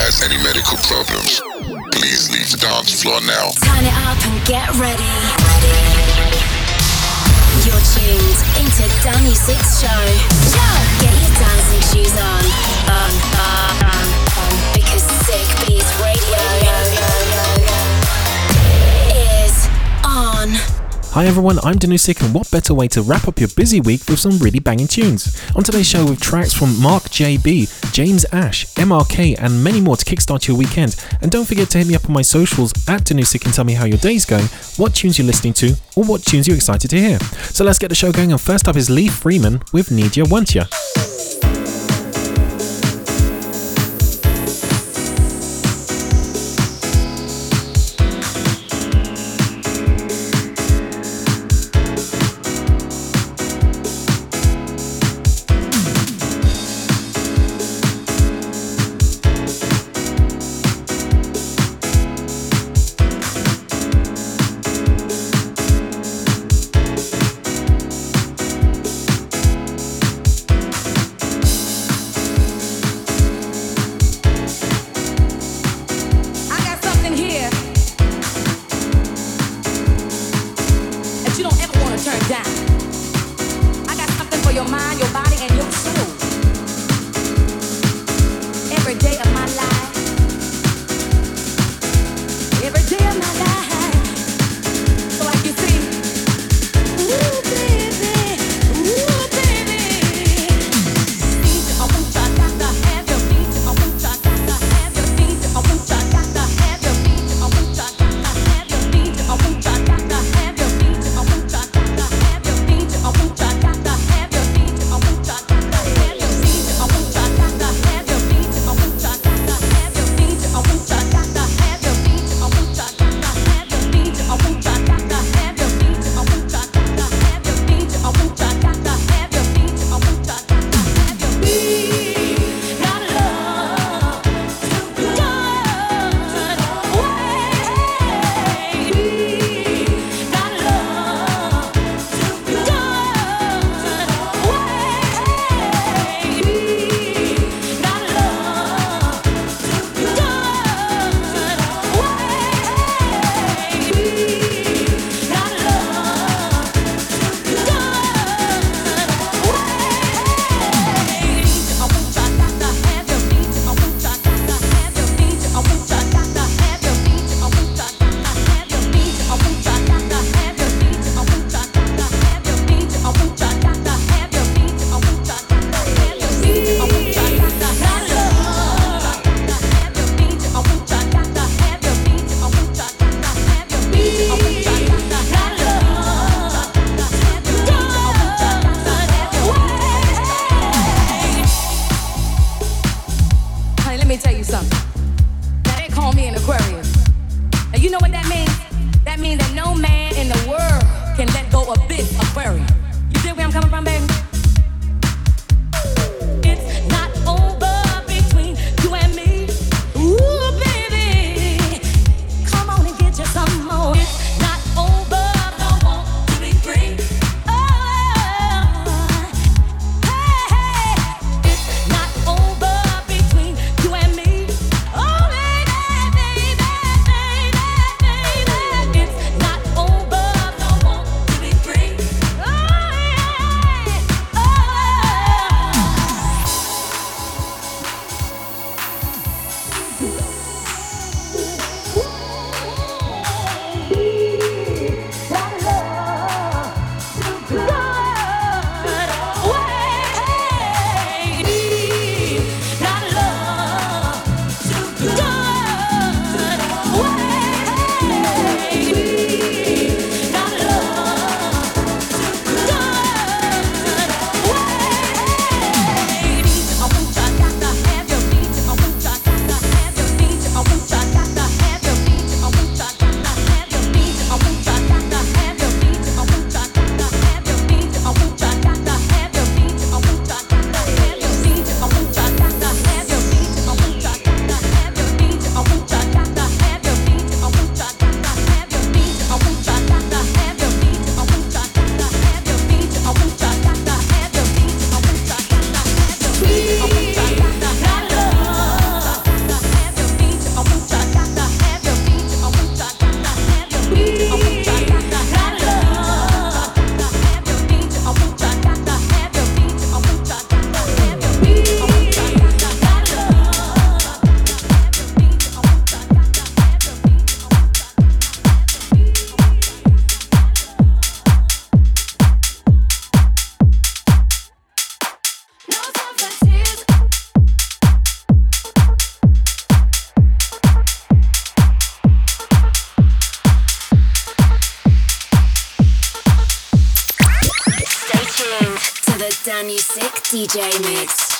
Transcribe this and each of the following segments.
has any medical problems, please leave the dance floor now. Turn it up and get ready. You're tuned into Danusik Show. Get your dancing shoes on, on, Hi everyone, I'm Danusik, and what better way to wrap up your busy week with some really banging tunes? On today's show, with tracks from Marc JB, James Ash, MRK, and many more to kickstart your weekend. And don't forget to hit me up on my socials at Danusik and tell me how your day's going, what tunes you're listening to, or what tunes you're excited to hear. So let's get the show going, and first up is Lee Freeman with Need Ya Want Ya. music DJ mix.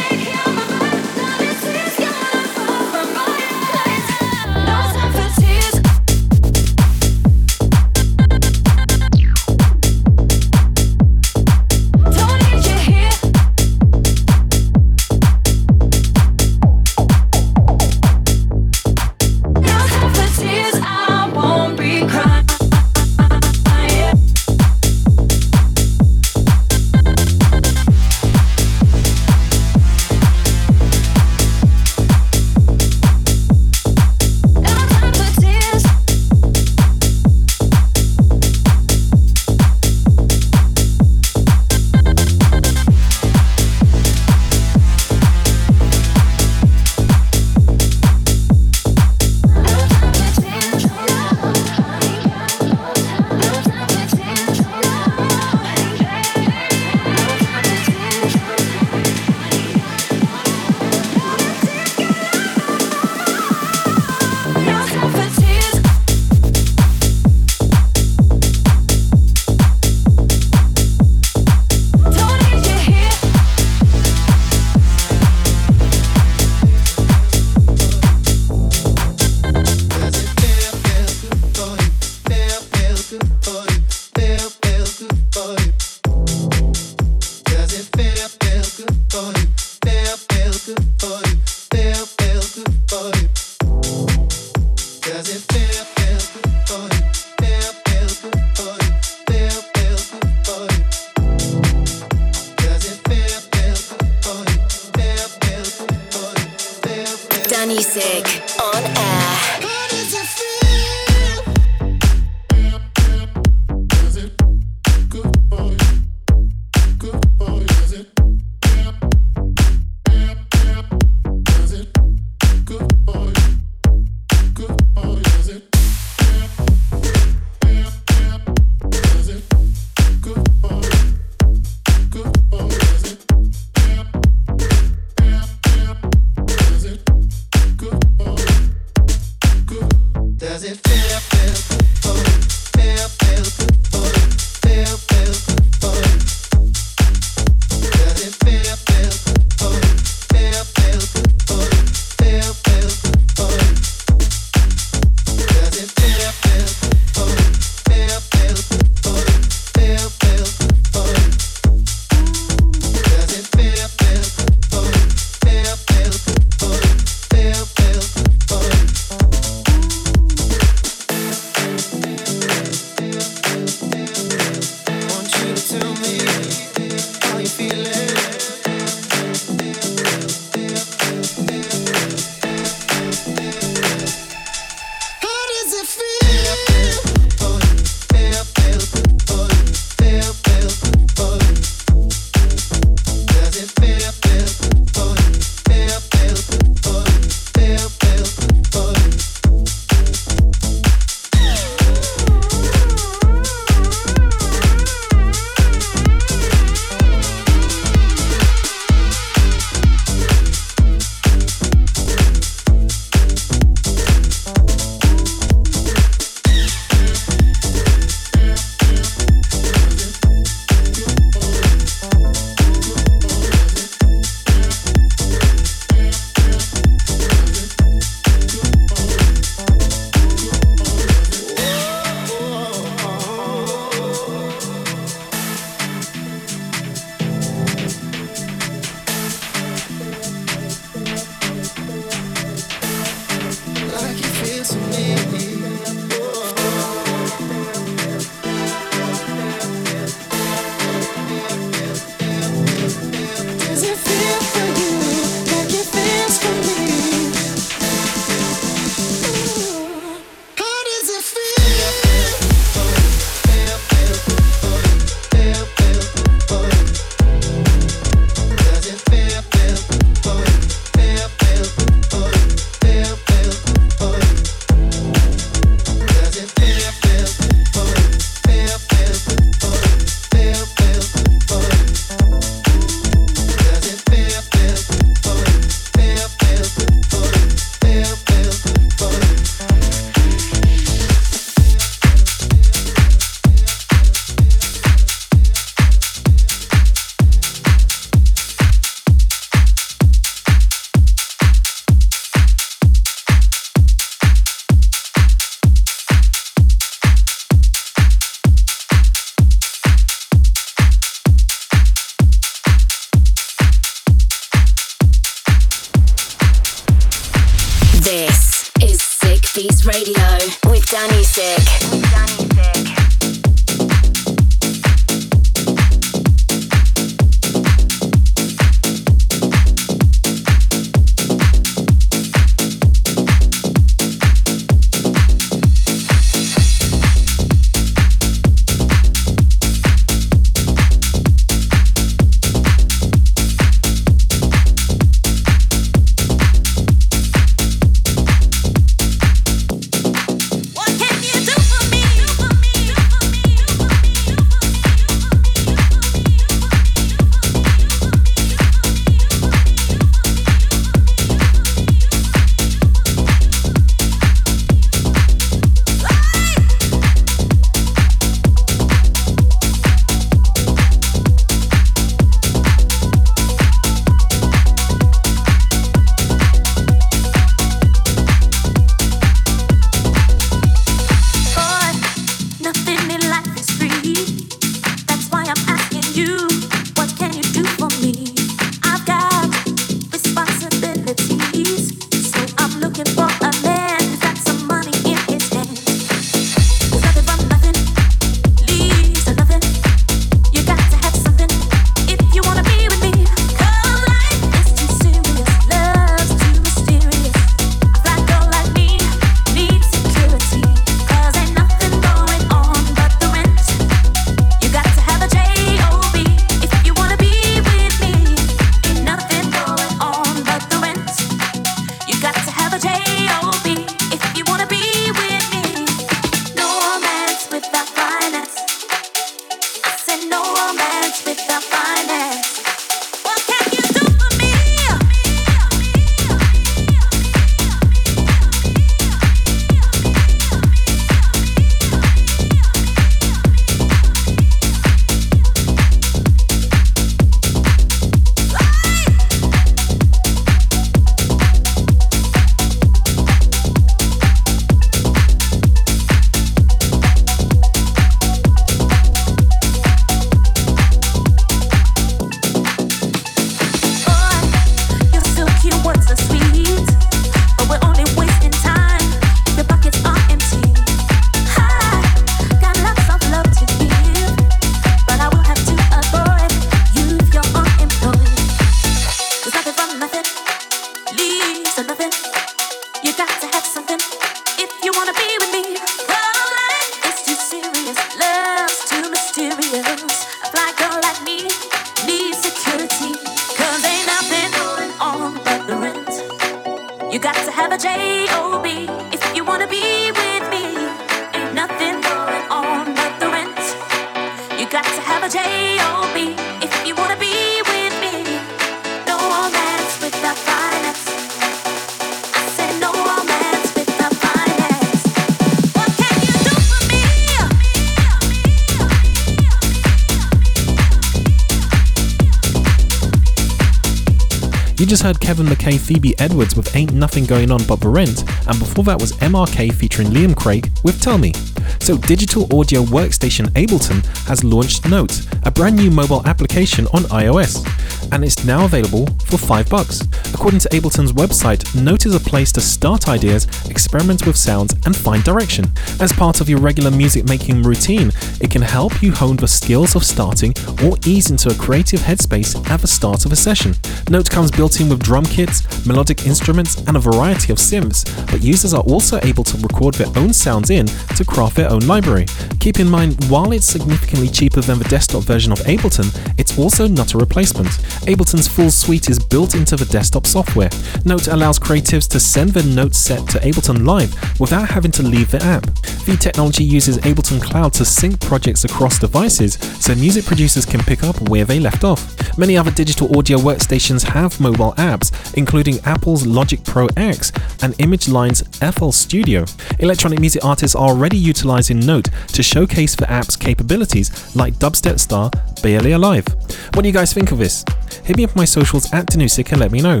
Just heard Kevin McKay, Phoebe Edwards with Ain't Nothing Going On But the Rent, and before that was MRK featuring Liam Craig with Tell Me. So, digital audio workstation Ableton has launched Note, a brand new mobile application on iOS, and it's now available for 5 bucks. According to Ableton's website, Note is a place to start ideas, experiment with sounds, and find direction. As part of your regular music making routine, it can help you hone the skills of starting or ease into a creative headspace at the start of a session. Note comes built in with drum kits, melodic instruments, and a variety of synths, but users are also able to record their own sounds in to craft their own library. Keep in mind, while it's significantly cheaper than the desktop version of Ableton, it's also not a replacement. Ableton's full suite is built into the desktop software. Note allows creatives to send their notes set to Ableton Live without having to leave the app. The technology uses Ableton Cloud to sync projects across devices so music producers can pick up where they left off. Many other digital audio workstations have mobile apps, including Apple's Logic Pro X and ImageLine's FL Studio. Electronic music artists are already utilizing Note to showcase the app's capabilities, like Dubstep star Barely Alive. What do you guys think of this? Hit me up on my socials at Danusik and let me know.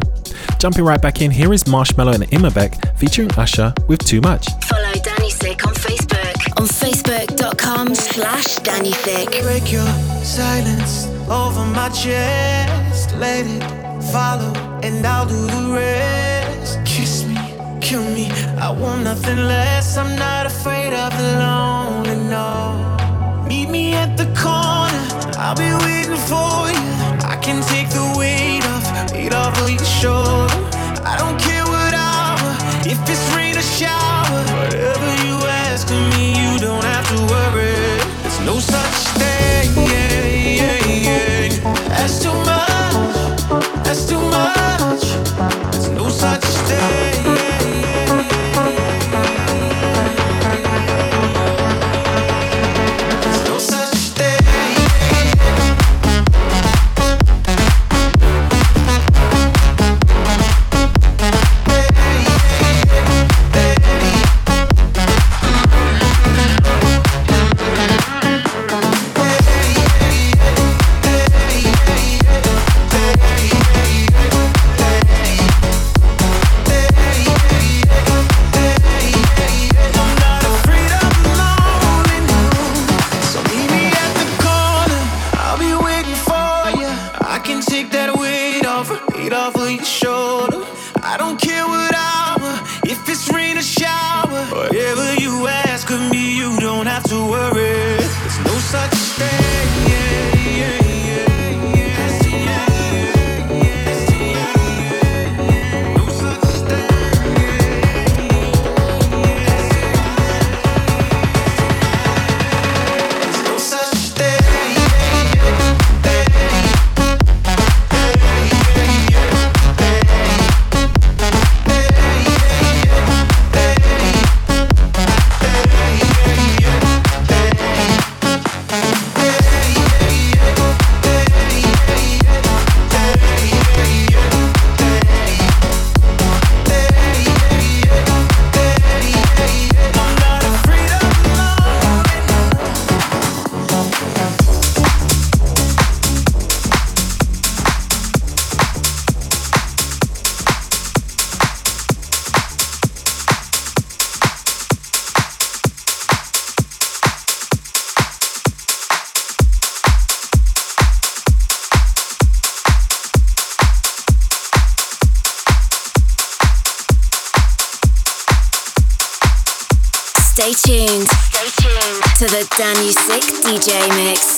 Jumping right back in, here is Marshmello and Imanbek featuring Usher with Too Much. Follow Danusik on Facebook on facebook.com slash Danusik. Break your silence over my chest. Let it follow, and I'll do the rest. Kiss me, kill me. I want nothing less. I'm not afraid I'll be waiting for you. I can take the weight off, weight off of your shoulder. I don't care what hour, if it's rain or shower, whatever you ask of me, you don't have to worry. Danusik DJ mix.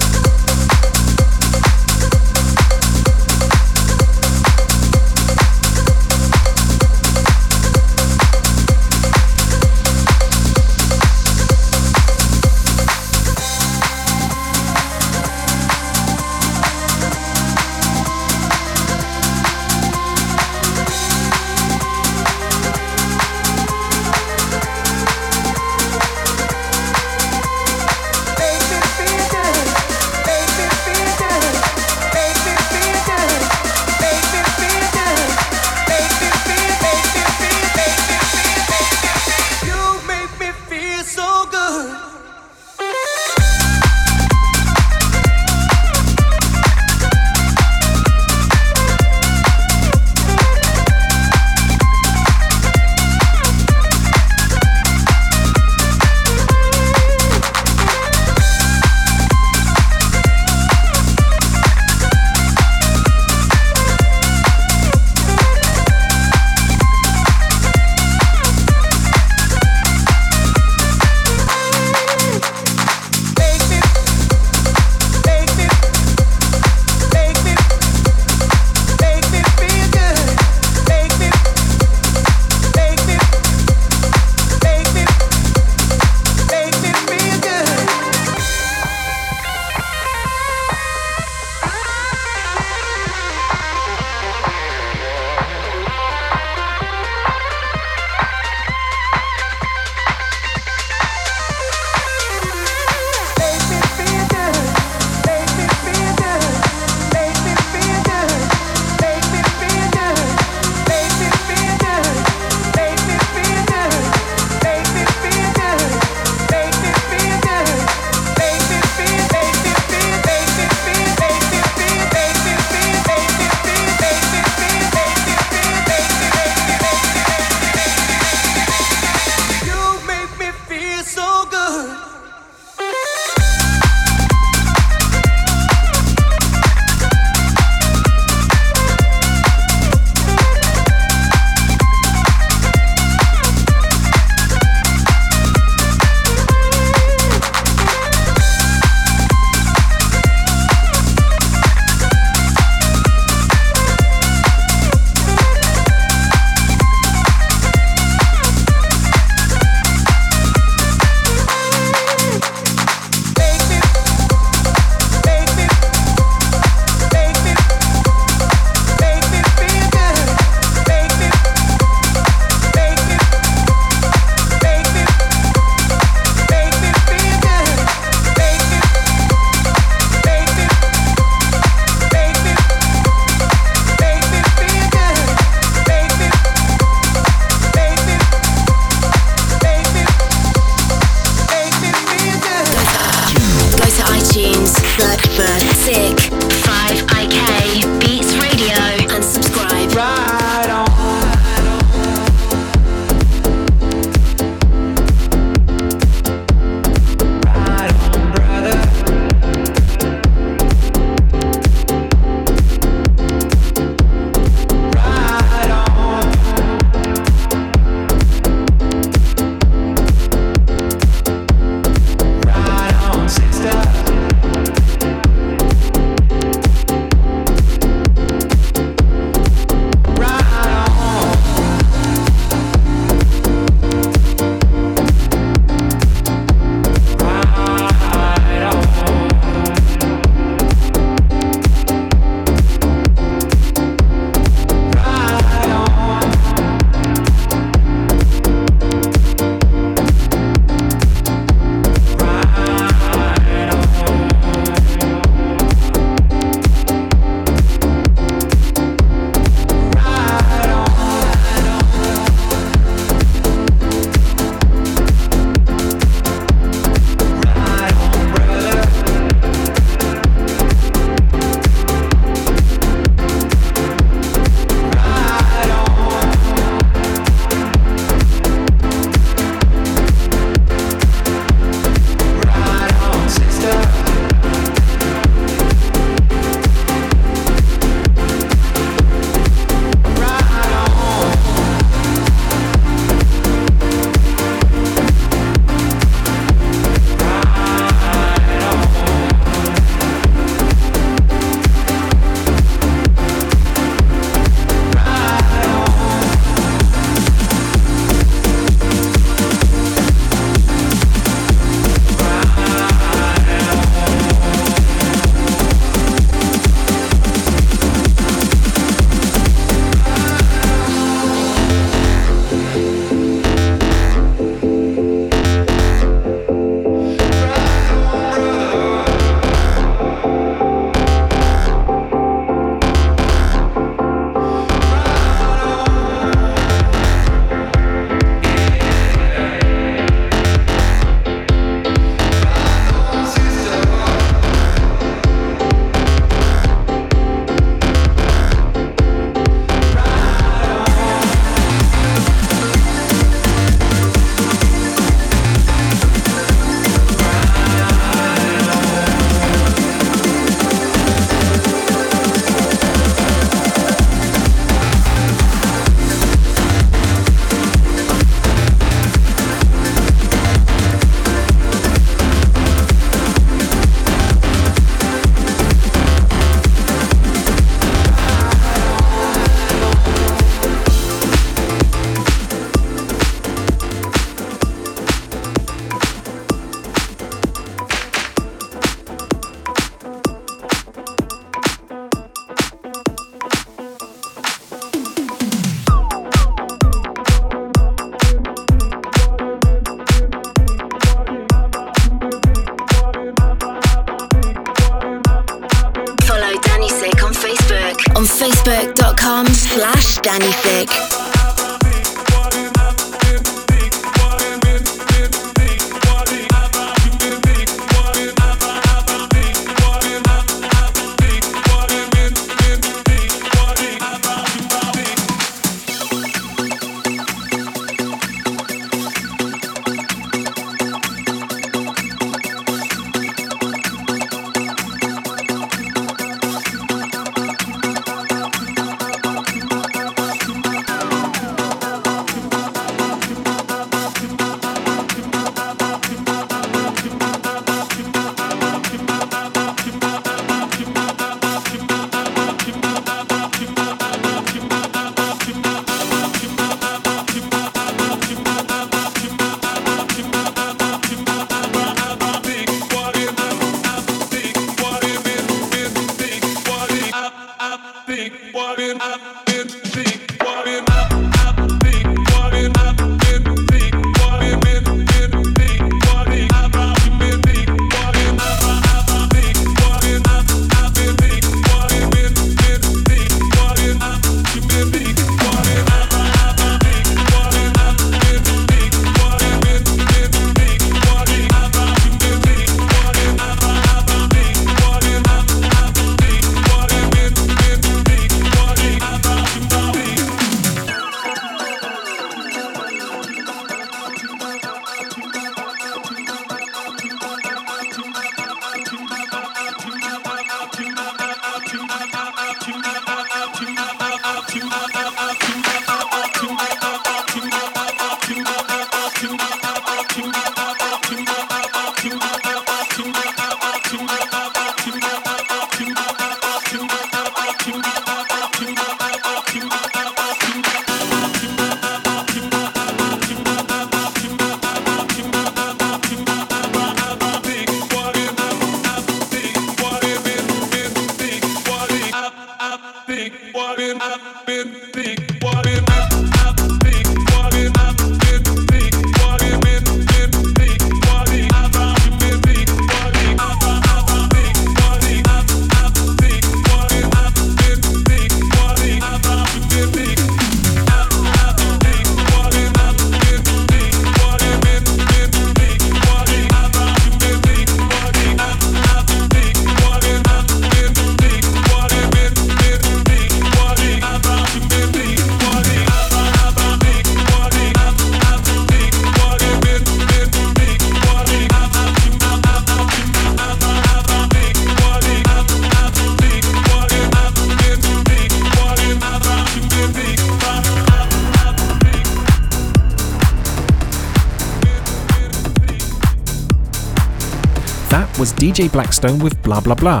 DJ Blackstone with Blah Blah Blah.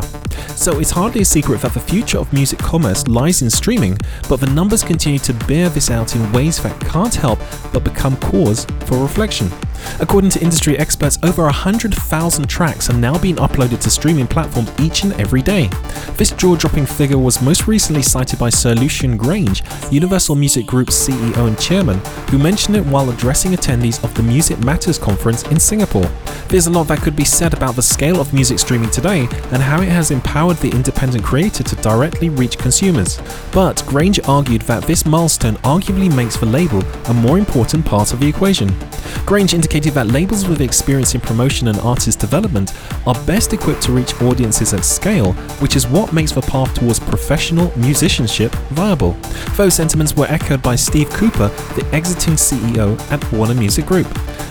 So it's hardly a secret that the future of music commerce lies in streaming, but the numbers continue to bear this out in ways that can't help but become cause for reflection. According to industry experts, over 100,000 tracks are now being uploaded to streaming platforms each and every day. This jaw dropping figure was most recently cited by Sir Lucian Grainge, Universal Music Group's CEO and chairman, who mentioned it while addressing attendees of the Music Matters conference in Singapore. There's a lot that could be said about the scale of music streaming today and how it has empowered the independent creator to directly reach consumers. But Grainge argued that this milestone arguably makes the label a more important part of the equation. Grainge indicated that labels with experience in promotion and artist development are best equipped to reach audiences at scale, which is what makes the path towards professional musicianship viable. Those sentiments were echoed by Steve Cooper, the exiting CEO at Warner Music Group.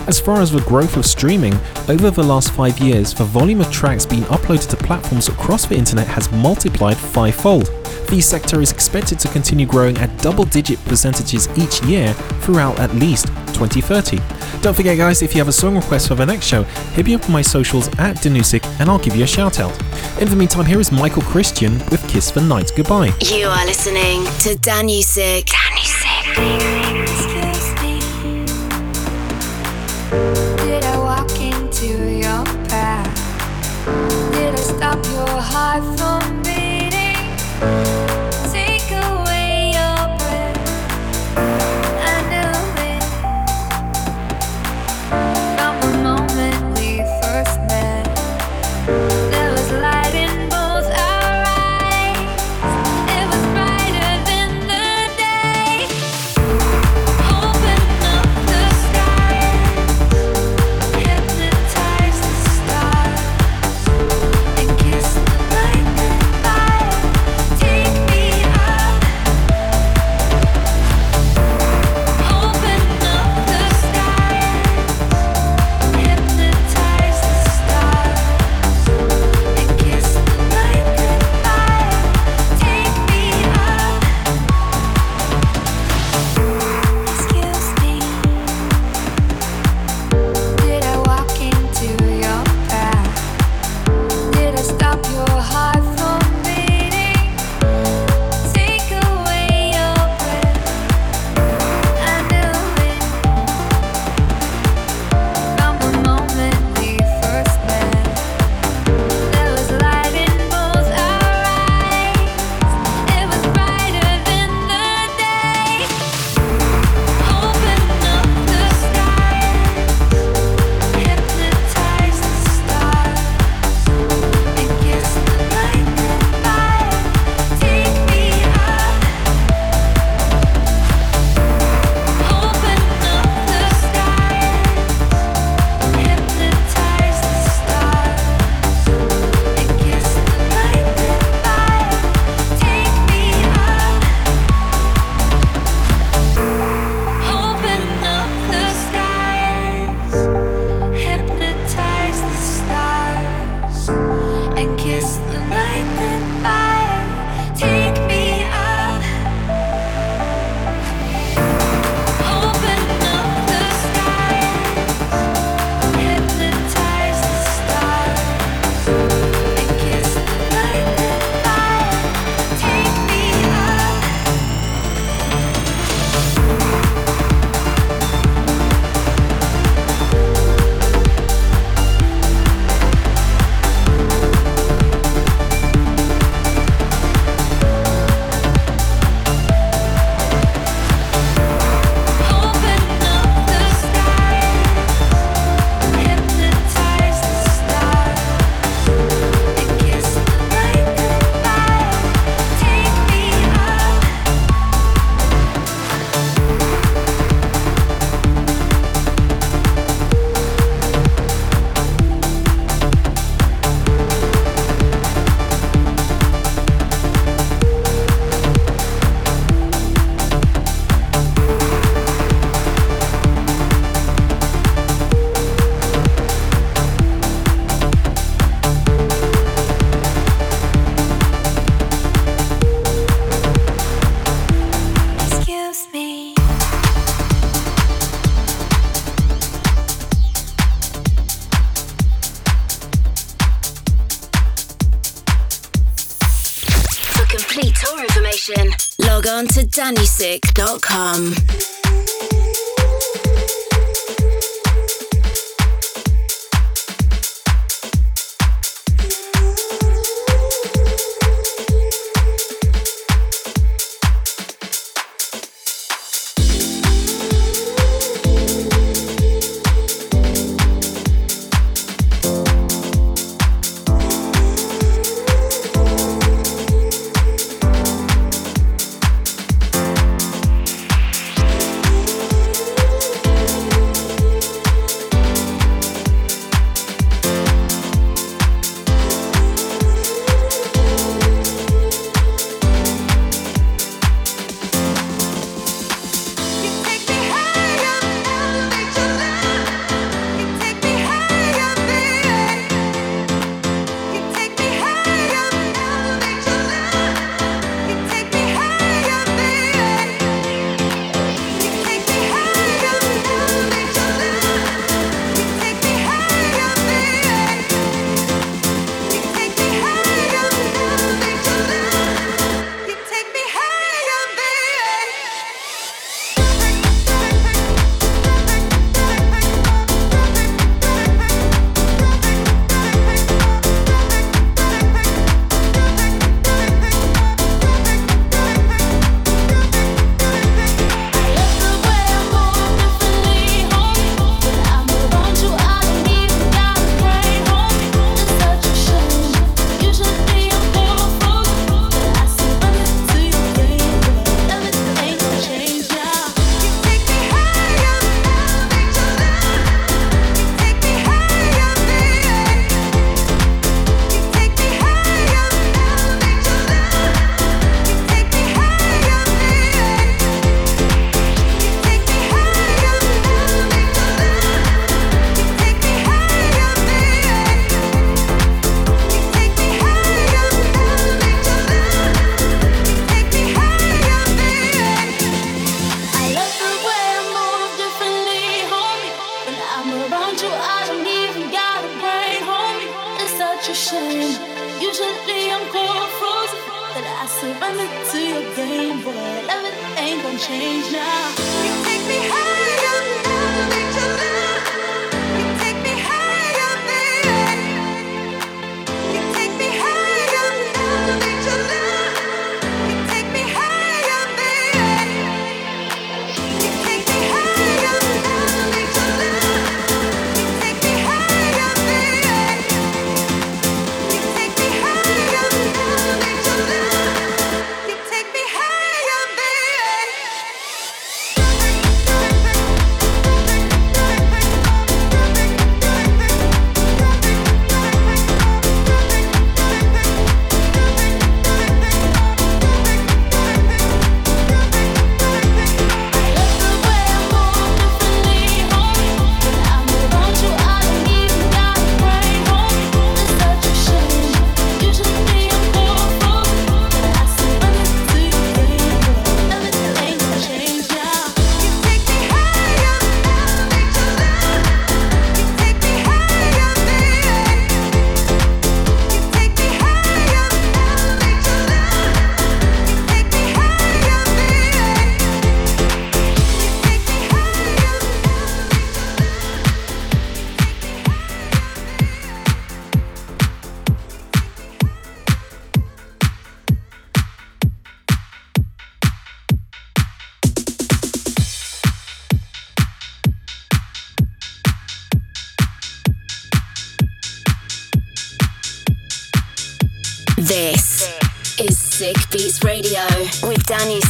As far as the growth of streaming, over the last five years, the volume of tracks being uploaded to platforms across the internet has multiplied fivefold. The sector is expected to continue growing at double digit percentages each year throughout at least 2030. Don't forget, guys, if you have a song request for the next show, hit me up on my socials at Danusik and I'll give you a shout out. In the meantime, here is Michael Christian with Kiss for Night Goodbye. You are listening to Danusik. Danusik. Did I walk into your path? Did I stop your heart from information, log on to danusik.com.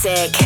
music.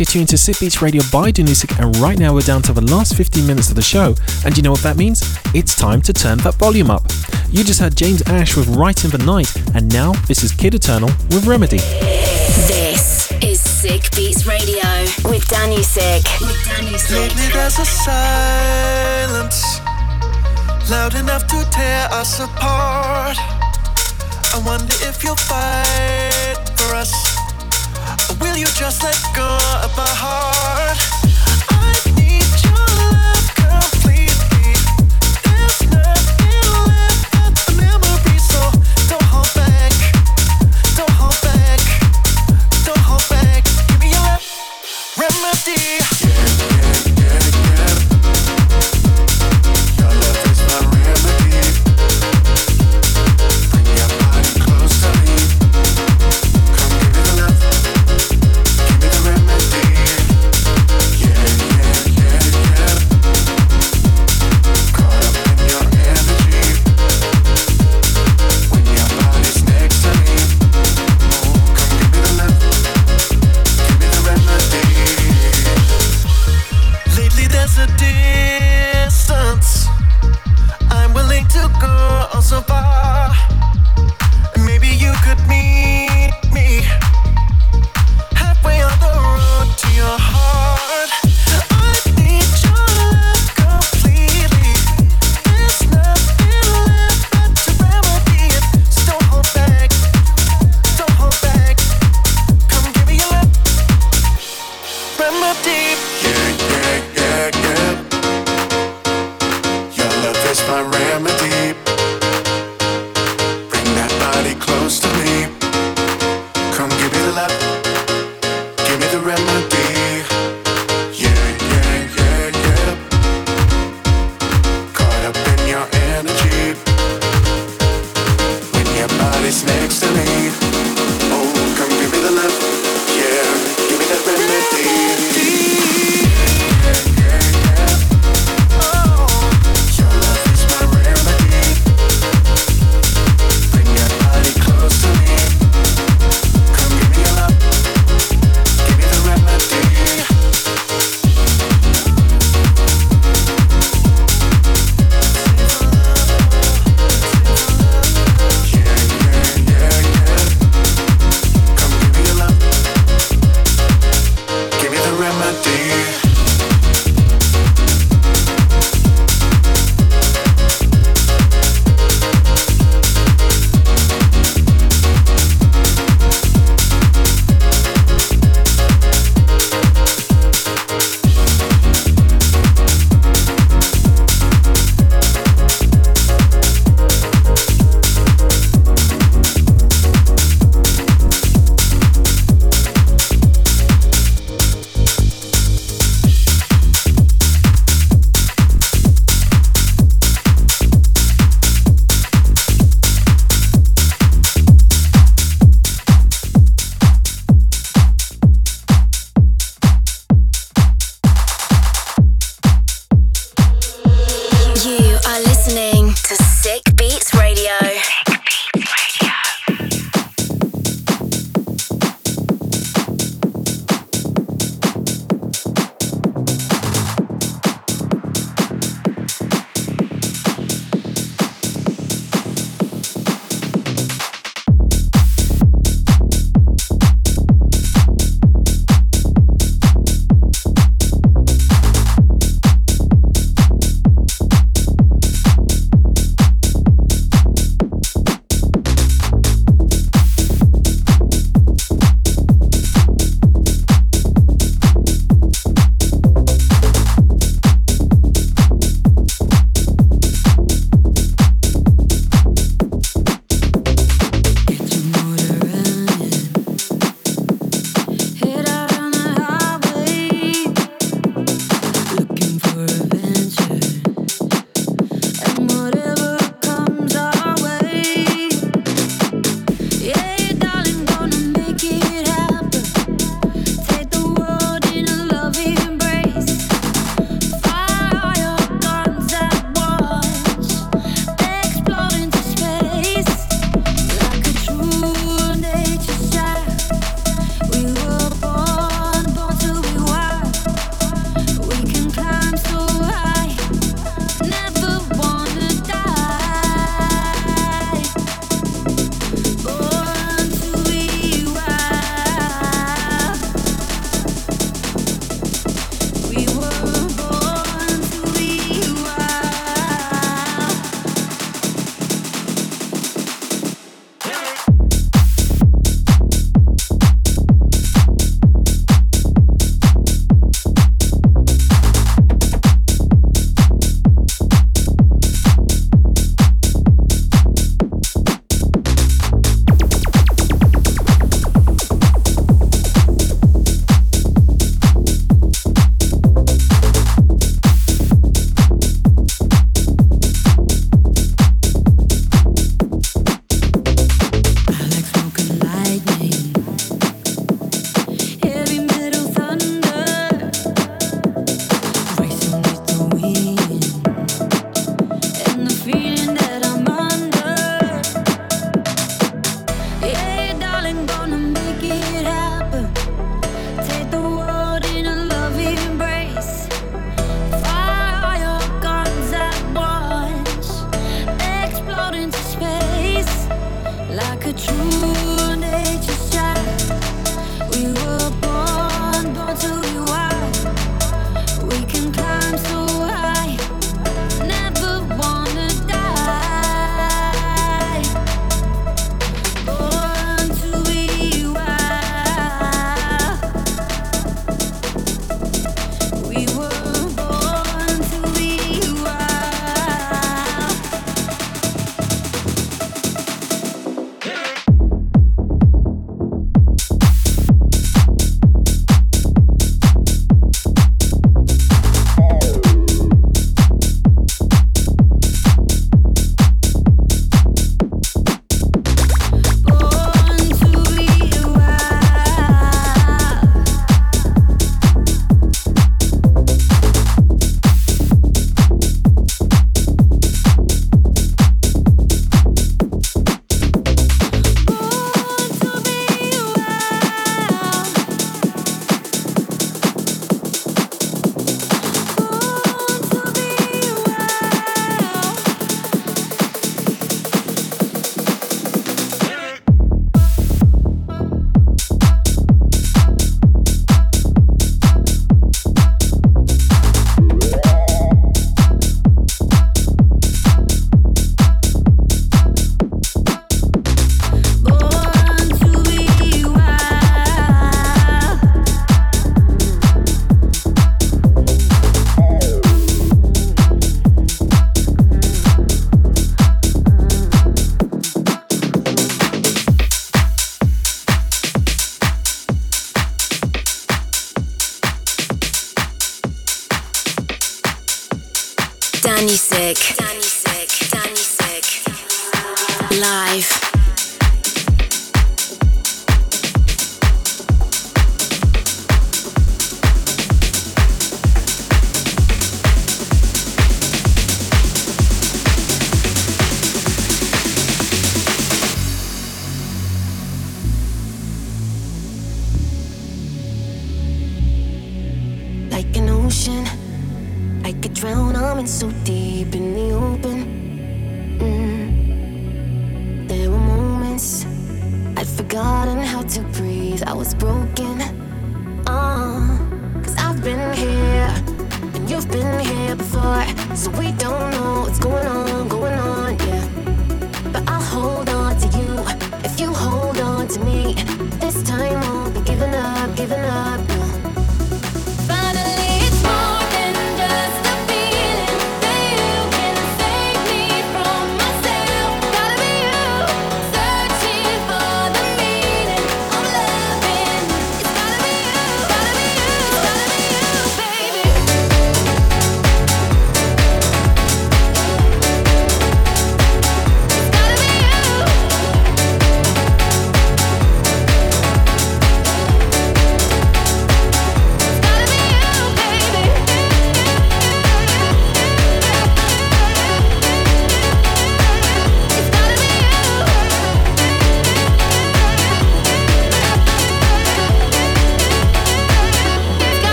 You're tuned to Sick Beats Radio by Danusik, and right now we're down to the last 15 minutes of the show. And you know what that means? It's time to turn that volume up. You just heard James Ash with Right in the Night, and now this is Kid Eternal with Remedy. This is Sick Beats Radio with Danusik. With Danusik. Lately there's a silence loud enough to tear us apart. I wonder if you'll fight for us, or will you just let go of my heart?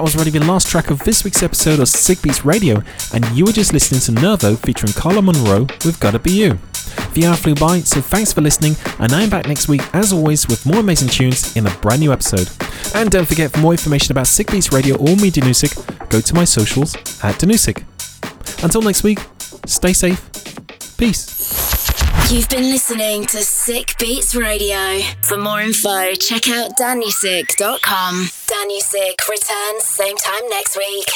that was already the last track of this week's episode of Sick Beats Radio, and you were just listening to Nervo featuring Carla Monroe with Gotta Be You. The hour flew by, so thanks for listening, and I'm back next week as always with more amazing tunes in a brand new episode. And don't forget, for more information about Sick Beats Radio or me, Danusik, go to my socials at Danusik. Until next week, stay safe, peace. You've been listening to Sick Beats Radio. For more info, check out danusik.com. Music returns same time next week.